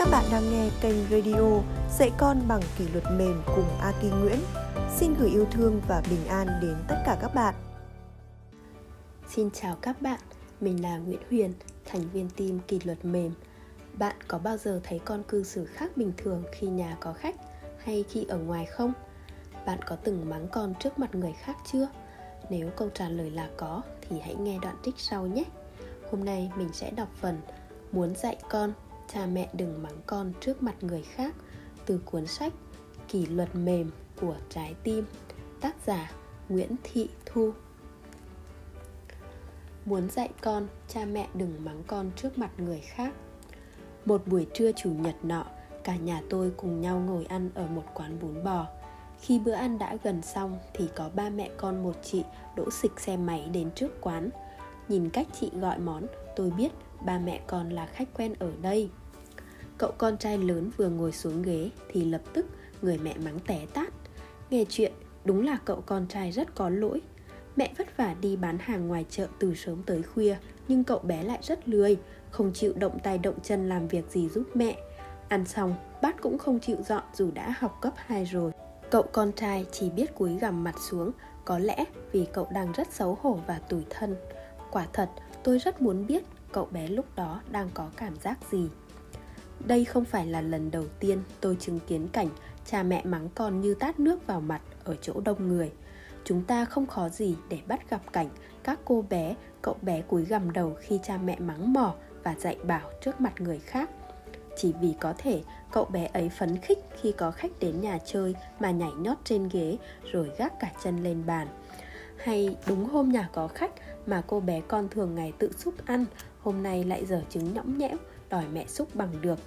Các bạn đang nghe kênh radio Dạy con bằng kỷ luật mềm cùng Aki Nguyễn. Xin gửi yêu thương và bình an đến tất cả các bạn. Xin chào các bạn, mình là Nguyễn Huyền, thành viên team kỷ luật mềm. Bạn có bao giờ thấy con cư xử khác bình thường khi nhà có khách hay khi ở ngoài không? Bạn có từng mắng con trước mặt người khác chưa? Nếu câu trả lời là có thì hãy nghe đoạn trích sau nhé. Hôm nay mình sẽ đọc phần Muốn dạy con, cha mẹ đừng mắng con trước mặt người khác từ cuốn sách Kỷ luật mềm của trái tim, tác giả Nguyễn Thị Thu. Muốn dạy con, cha mẹ đừng mắng con trước mặt người khác. Một buổi trưa chủ nhật nọ, cả nhà tôi cùng nhau ngồi ăn ở một quán bún bò. Khi bữa ăn đã gần xong thì có ba mẹ con một chị đỗ xịch xe máy đến trước quán. Nhìn cách chị gọi món, tôi biết ba mẹ con là khách quen ở đây. Cậu con trai lớn vừa ngồi xuống ghế thì lập tức người mẹ mắng té tát. Nghe chuyện, đúng là cậu con trai rất có lỗi. Mẹ vất vả đi bán hàng ngoài chợ từ sớm tới khuya, nhưng cậu bé lại rất lười, không chịu động tay động chân làm việc gì giúp mẹ. Ăn xong, bát cũng không chịu dọn dù đã học cấp 2 rồi. Cậu con trai chỉ biết cúi gằm mặt xuống, có lẽ vì cậu đang rất xấu hổ và tủi thân. Quả thật, tôi rất muốn biết cậu bé lúc đó đang có cảm giác gì. Đây không phải là lần đầu tiên tôi chứng kiến cảnh cha mẹ mắng con như tát nước vào mặt ở chỗ đông người. Chúng ta không khó gì để bắt gặp cảnh các cô bé, cậu bé cúi gằm đầu khi cha mẹ mắng mỏ và dạy bảo trước mặt người khác. Chỉ vì có thể cậu bé ấy phấn khích khi có khách đến nhà chơi mà nhảy nhót trên ghế rồi gác cả chân lên bàn. Hay đúng hôm nhà có khách mà cô bé con thường ngày tự xúc ăn, hôm nay lại dở trứng nhõng nhẽo, đòi mẹ xúc bằng được.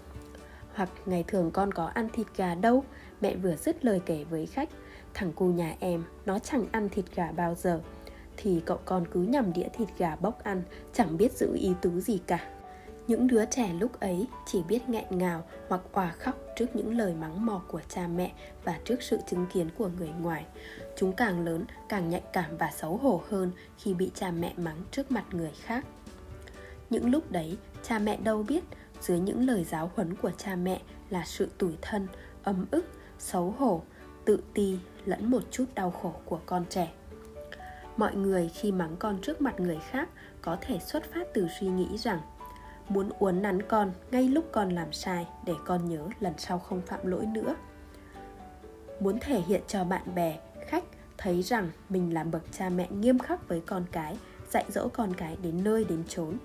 Hoặc ngày thường con có ăn thịt gà đâu, mẹ vừa dứt lời kể với khách, thằng cu nhà em, nó chẳng ăn thịt gà bao giờ. Thì cậu con cứ nhầm đĩa thịt gà bốc ăn, chẳng biết giữ ý tứ gì cả. Những đứa trẻ lúc ấy chỉ biết nghẹn ngào hoặc òa khóc trước những lời mắng mỏ của cha mẹ và trước sự chứng kiến của người ngoài. Chúng càng lớn, càng nhạy cảm và xấu hổ hơn khi bị cha mẹ mắng trước mặt người khác. Những lúc đấy, cha mẹ đâu biết dưới những lời giáo huấn của cha mẹ là sự tủi thân, ấm ức, xấu hổ, tự ti lẫn một chút đau khổ của con trẻ. Mọi người khi mắng con trước mặt người khác có thể xuất phát từ suy nghĩ rằng muốn uốn nắn con ngay lúc con làm sai để con nhớ lần sau không phạm lỗi nữa muốn thể hiện cho bạn bè khách thấy rằng mình là bậc cha mẹ nghiêm khắc với con cái dạy dỗ con cái đến nơi đến chốn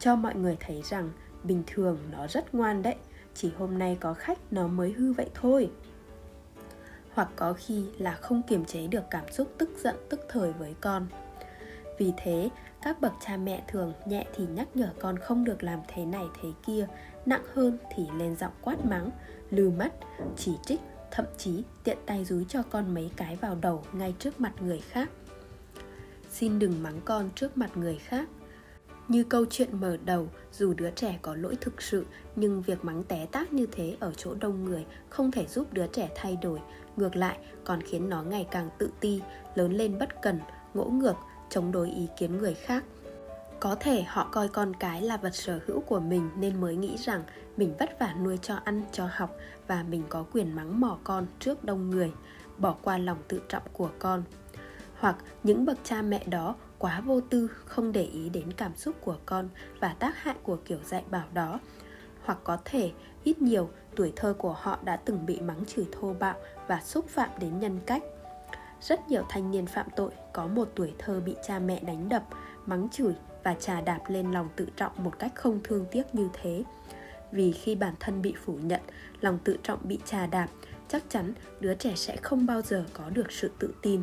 cho mọi người thấy rằng bình thường nó rất ngoan đấy, chỉ hôm nay có khách nó mới hư vậy thôi. Hoặc có khi là không kiềm chế được cảm xúc tức giận, tức thời với con. Vì thế, các bậc cha mẹ thường nhẹ thì nhắc nhở con không được làm thế này thế kia, nặng hơn thì lên giọng quát mắng, lừ mắt, chỉ trích, thậm chí tiện tay dúi cho con mấy cái vào đầu ngay trước mặt người khác. Xin đừng mắng con trước mặt người khác như câu chuyện mở đầu, dù đứa trẻ có lỗi thực sự, nhưng việc mắng té tác như thế ở chỗ đông người không thể giúp đứa trẻ thay đổi. Ngược lại, còn khiến nó ngày càng tự ti, lớn lên bất cần, ngỗ ngược, chống đối ý kiến người khác. Có thể họ coi con cái là vật sở hữu của mình nên mới nghĩ rằng mình vất vả nuôi cho ăn, cho học và mình có quyền mắng mỏ con trước đông người, bỏ qua lòng tự trọng của con. Hoặc những bậc cha mẹ đó quá vô tư không để ý đến cảm xúc của con và tác hại của kiểu dạy bảo đó hoặc có thể ít nhiều tuổi thơ của họ đã từng bị mắng chửi thô bạo và xúc phạm đến nhân cách rất nhiều thanh niên phạm tội có một tuổi thơ bị cha mẹ đánh đập, mắng chửi và trà đạp lên lòng tự trọng một cách không thương tiếc như thế. Vì khi bản thân bị phủ nhận, lòng tự trọng bị trà đạp, chắc chắn đứa trẻ sẽ không bao giờ có được sự tự tin.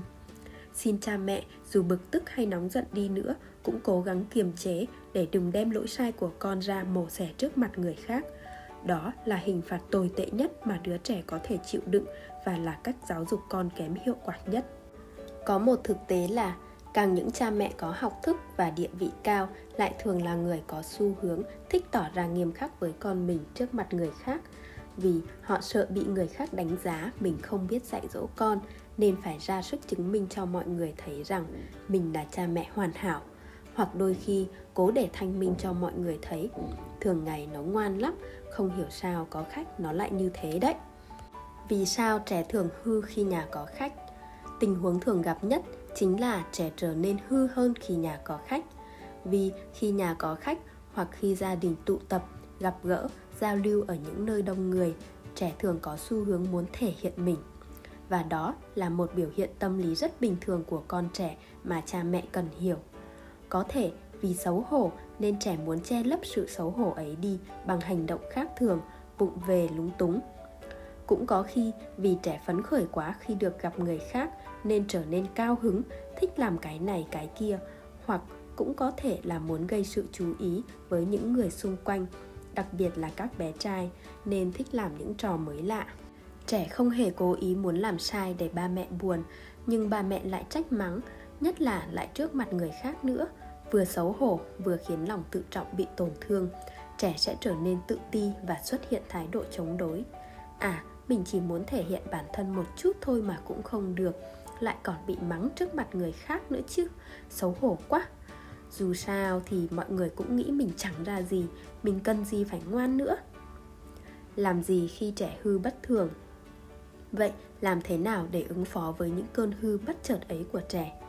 Xin cha mẹ, dù bực tức hay nóng giận đi nữa, cũng cố gắng kiềm chế để đừng đem lỗi sai của con ra mổ xẻ trước mặt người khác. Đó là hình phạt tồi tệ nhất mà đứa trẻ có thể chịu đựng và là cách giáo dục con kém hiệu quả nhất có một thực tế là, càng những cha mẹ có học thức và địa vị cao lại thường là người có xu hướng thích tỏ ra nghiêm khắc với con mình trước mặt người khác vì họ sợ bị người khác đánh giá mình không biết dạy dỗ con nên phải ra sức chứng minh cho mọi người thấy rằng mình là cha mẹ hoàn hảo. Hoặc đôi khi cố để thanh minh cho mọi người thấy. Thường ngày nó ngoan lắm, không hiểu sao có khách nó lại như thế đấy. Vì sao trẻ thường hư khi nhà có khách? Tình huống thường gặp nhất chính là trẻ trở nên hư hơn khi nhà có khách. Vì khi nhà có khách hoặc khi gia đình tụ tập, gặp gỡ, giao lưu ở những nơi đông người, trẻ thường có xu hướng muốn thể hiện mình và đó là một biểu hiện tâm lý rất bình thường của con trẻ mà cha mẹ cần hiểu. Có thể vì xấu hổ nên trẻ muốn che lấp sự xấu hổ ấy đi bằng hành động khác thường, vụng về lúng túng. Cũng có khi vì trẻ phấn khởi quá khi được gặp người khác nên trở nên cao hứng, thích làm cái này, cái kia, hoặc cũng có thể là muốn gây sự chú ý với những người xung quanh, đặc biệt là các bé trai, nên thích làm những trò mới lạ trẻ không hề cố ý muốn làm sai để ba mẹ buồn, nhưng ba mẹ lại trách mắng, nhất là lại trước mặt người khác nữa. Vừa xấu hổ, vừa khiến lòng tự trọng bị tổn thương, trẻ sẽ trở nên tự ti và xuất hiện thái độ chống đối. À mình chỉ muốn thể hiện bản thân một chút thôi mà cũng không được, lại còn bị mắng trước mặt người khác nữa chứ. Xấu hổ quá. Dù sao thì mọi người cũng nghĩ mình chẳng ra gì, mình cần gì phải ngoan nữa. Làm gì khi trẻ hư bất thường? Vậy làm thế nào để ứng phó với những cơn hư bất chợt ấy của trẻ?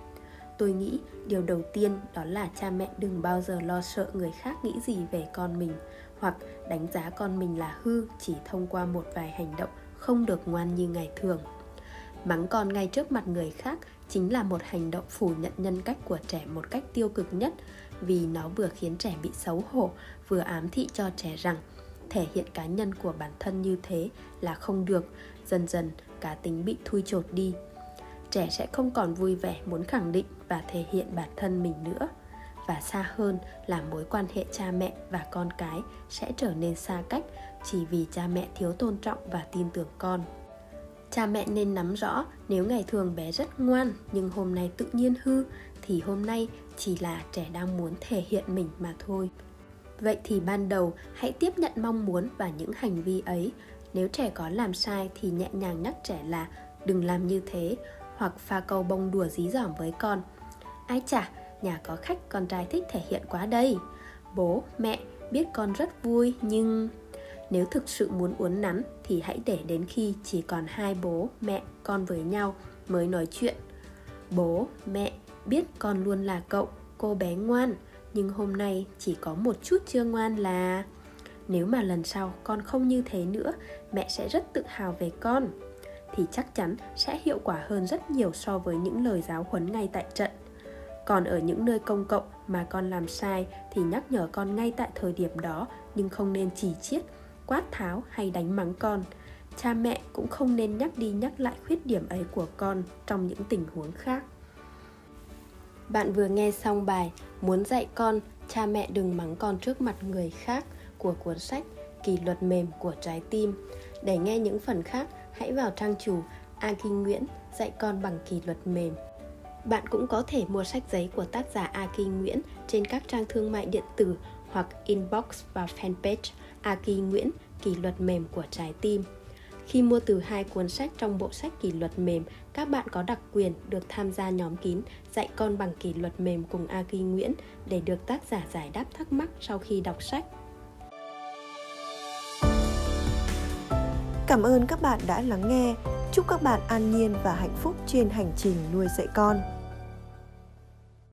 Tôi nghĩ điều đầu tiên đó là cha mẹ đừng bao giờ lo sợ người khác nghĩ gì về con mình, hoặc đánh giá con mình là hư chỉ thông qua một vài hành động không được ngoan như ngày thường. Mắng con ngay trước mặt người khác chính là một hành động phủ nhận nhân cách của trẻ một cách tiêu cực nhất, vì nó vừa khiến trẻ bị xấu hổ, vừa ám thị cho trẻ rằng thể hiện cá nhân của bản thân như thế là không được. Dần dần, cá tính bị thui chột đi. Trẻ sẽ không còn vui vẻ muốn khẳng định và thể hiện bản thân mình nữa. Và xa hơn là mối quan hệ cha mẹ và con cái sẽ trở nên xa cách chỉ vì cha mẹ thiếu tôn trọng và tin tưởng con. Cha mẹ nên nắm rõ nếu ngày thường bé rất ngoan nhưng hôm nay tự nhiên hư thì hôm nay chỉ là trẻ đang muốn thể hiện mình mà thôi vậy thì ban đầu, hãy tiếp nhận mong muốn và những hành vi ấy. Nếu trẻ có làm sai thì nhẹ nhàng nhắc trẻ là đừng làm như thế hoặc pha câu bông đùa dí dỏm với con. Ai chả, nhà có khách con trai thích thể hiện quá đây. Bố, mẹ biết con rất vui, nhưng nếu thực sự muốn uốn nắn thì hãy để đến khi chỉ còn hai bố, mẹ, con với nhau mới nói chuyện. Bố, mẹ biết con luôn là cậu, cô bé ngoan nhưng hôm nay chỉ có một chút chưa ngoan là, nếu mà lần sau con không như thế nữa, mẹ sẽ rất tự hào về con. Thì chắc chắn sẽ hiệu quả hơn rất nhiều so với những lời giáo huấn ngay tại trận. Còn ở những nơi công cộng mà con làm sai thì nhắc nhở con ngay tại thời điểm đó, nhưng không nên chỉ chiết, quát tháo hay đánh mắng con. Cha mẹ cũng không nên nhắc đi nhắc lại khuyết điểm ấy của con trong những tình huống khác bạn vừa nghe xong bài muốn dạy con cha mẹ đừng mắng con trước mặt người khác của cuốn sách kỷ luật mềm của trái tim để nghe những phần khác hãy vào trang chủ A Kinh Nguyễn dạy con bằng kỷ luật mềm. Bạn cũng có thể mua sách giấy của tác giả A Kinh Nguyễn trên các trang thương mại điện tử hoặc inbox và fanpage A Kinh Nguyễn kỷ luật mềm của trái tim. Khi mua từ hai cuốn sách trong bộ sách kỷ luật mềm, các bạn có đặc quyền được tham gia nhóm kín, dạy con bằng kỷ luật mềm cùng A Nguyễn để được tác giả giải đáp thắc mắc sau khi đọc sách. Cảm ơn các bạn đã lắng nghe. Chúc các bạn an nhiên và hạnh phúc trên hành trình nuôi dạy con.